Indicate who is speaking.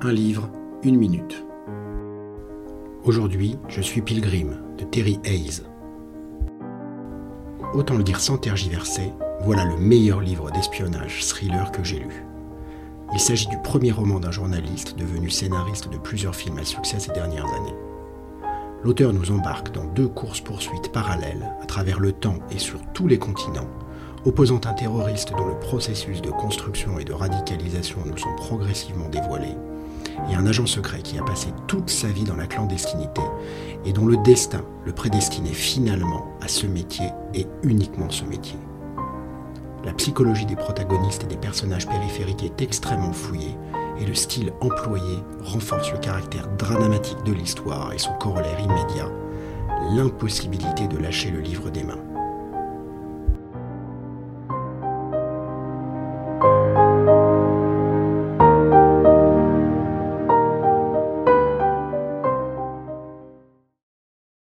Speaker 1: Un livre, une minute. Aujourd'hui, je suis Pilgrim de Terry Hayes. Autant le dire sans tergiverser, voilà le meilleur livre d'espionnage thriller que j'ai lu. Il s'agit du premier roman d'un journaliste devenu scénariste de plusieurs films à succès ces dernières années. L'auteur nous embarque dans deux courses-poursuites parallèles à travers le temps et sur tous les continents, opposant un terroriste dont le processus de construction et de radicalisation nous sont progressivement dévoilés, et un agent secret qui a passé toute sa vie dans la clandestinité et dont le destin le prédestinait finalement à ce métier et uniquement ce métier. La psychologie des protagonistes et des personnages périphériques est extrêmement fouillée et le style employé renforce le caractère dramatique de l'histoire et son corollaire immédiat, l'impossibilité de lâcher le livre des mains.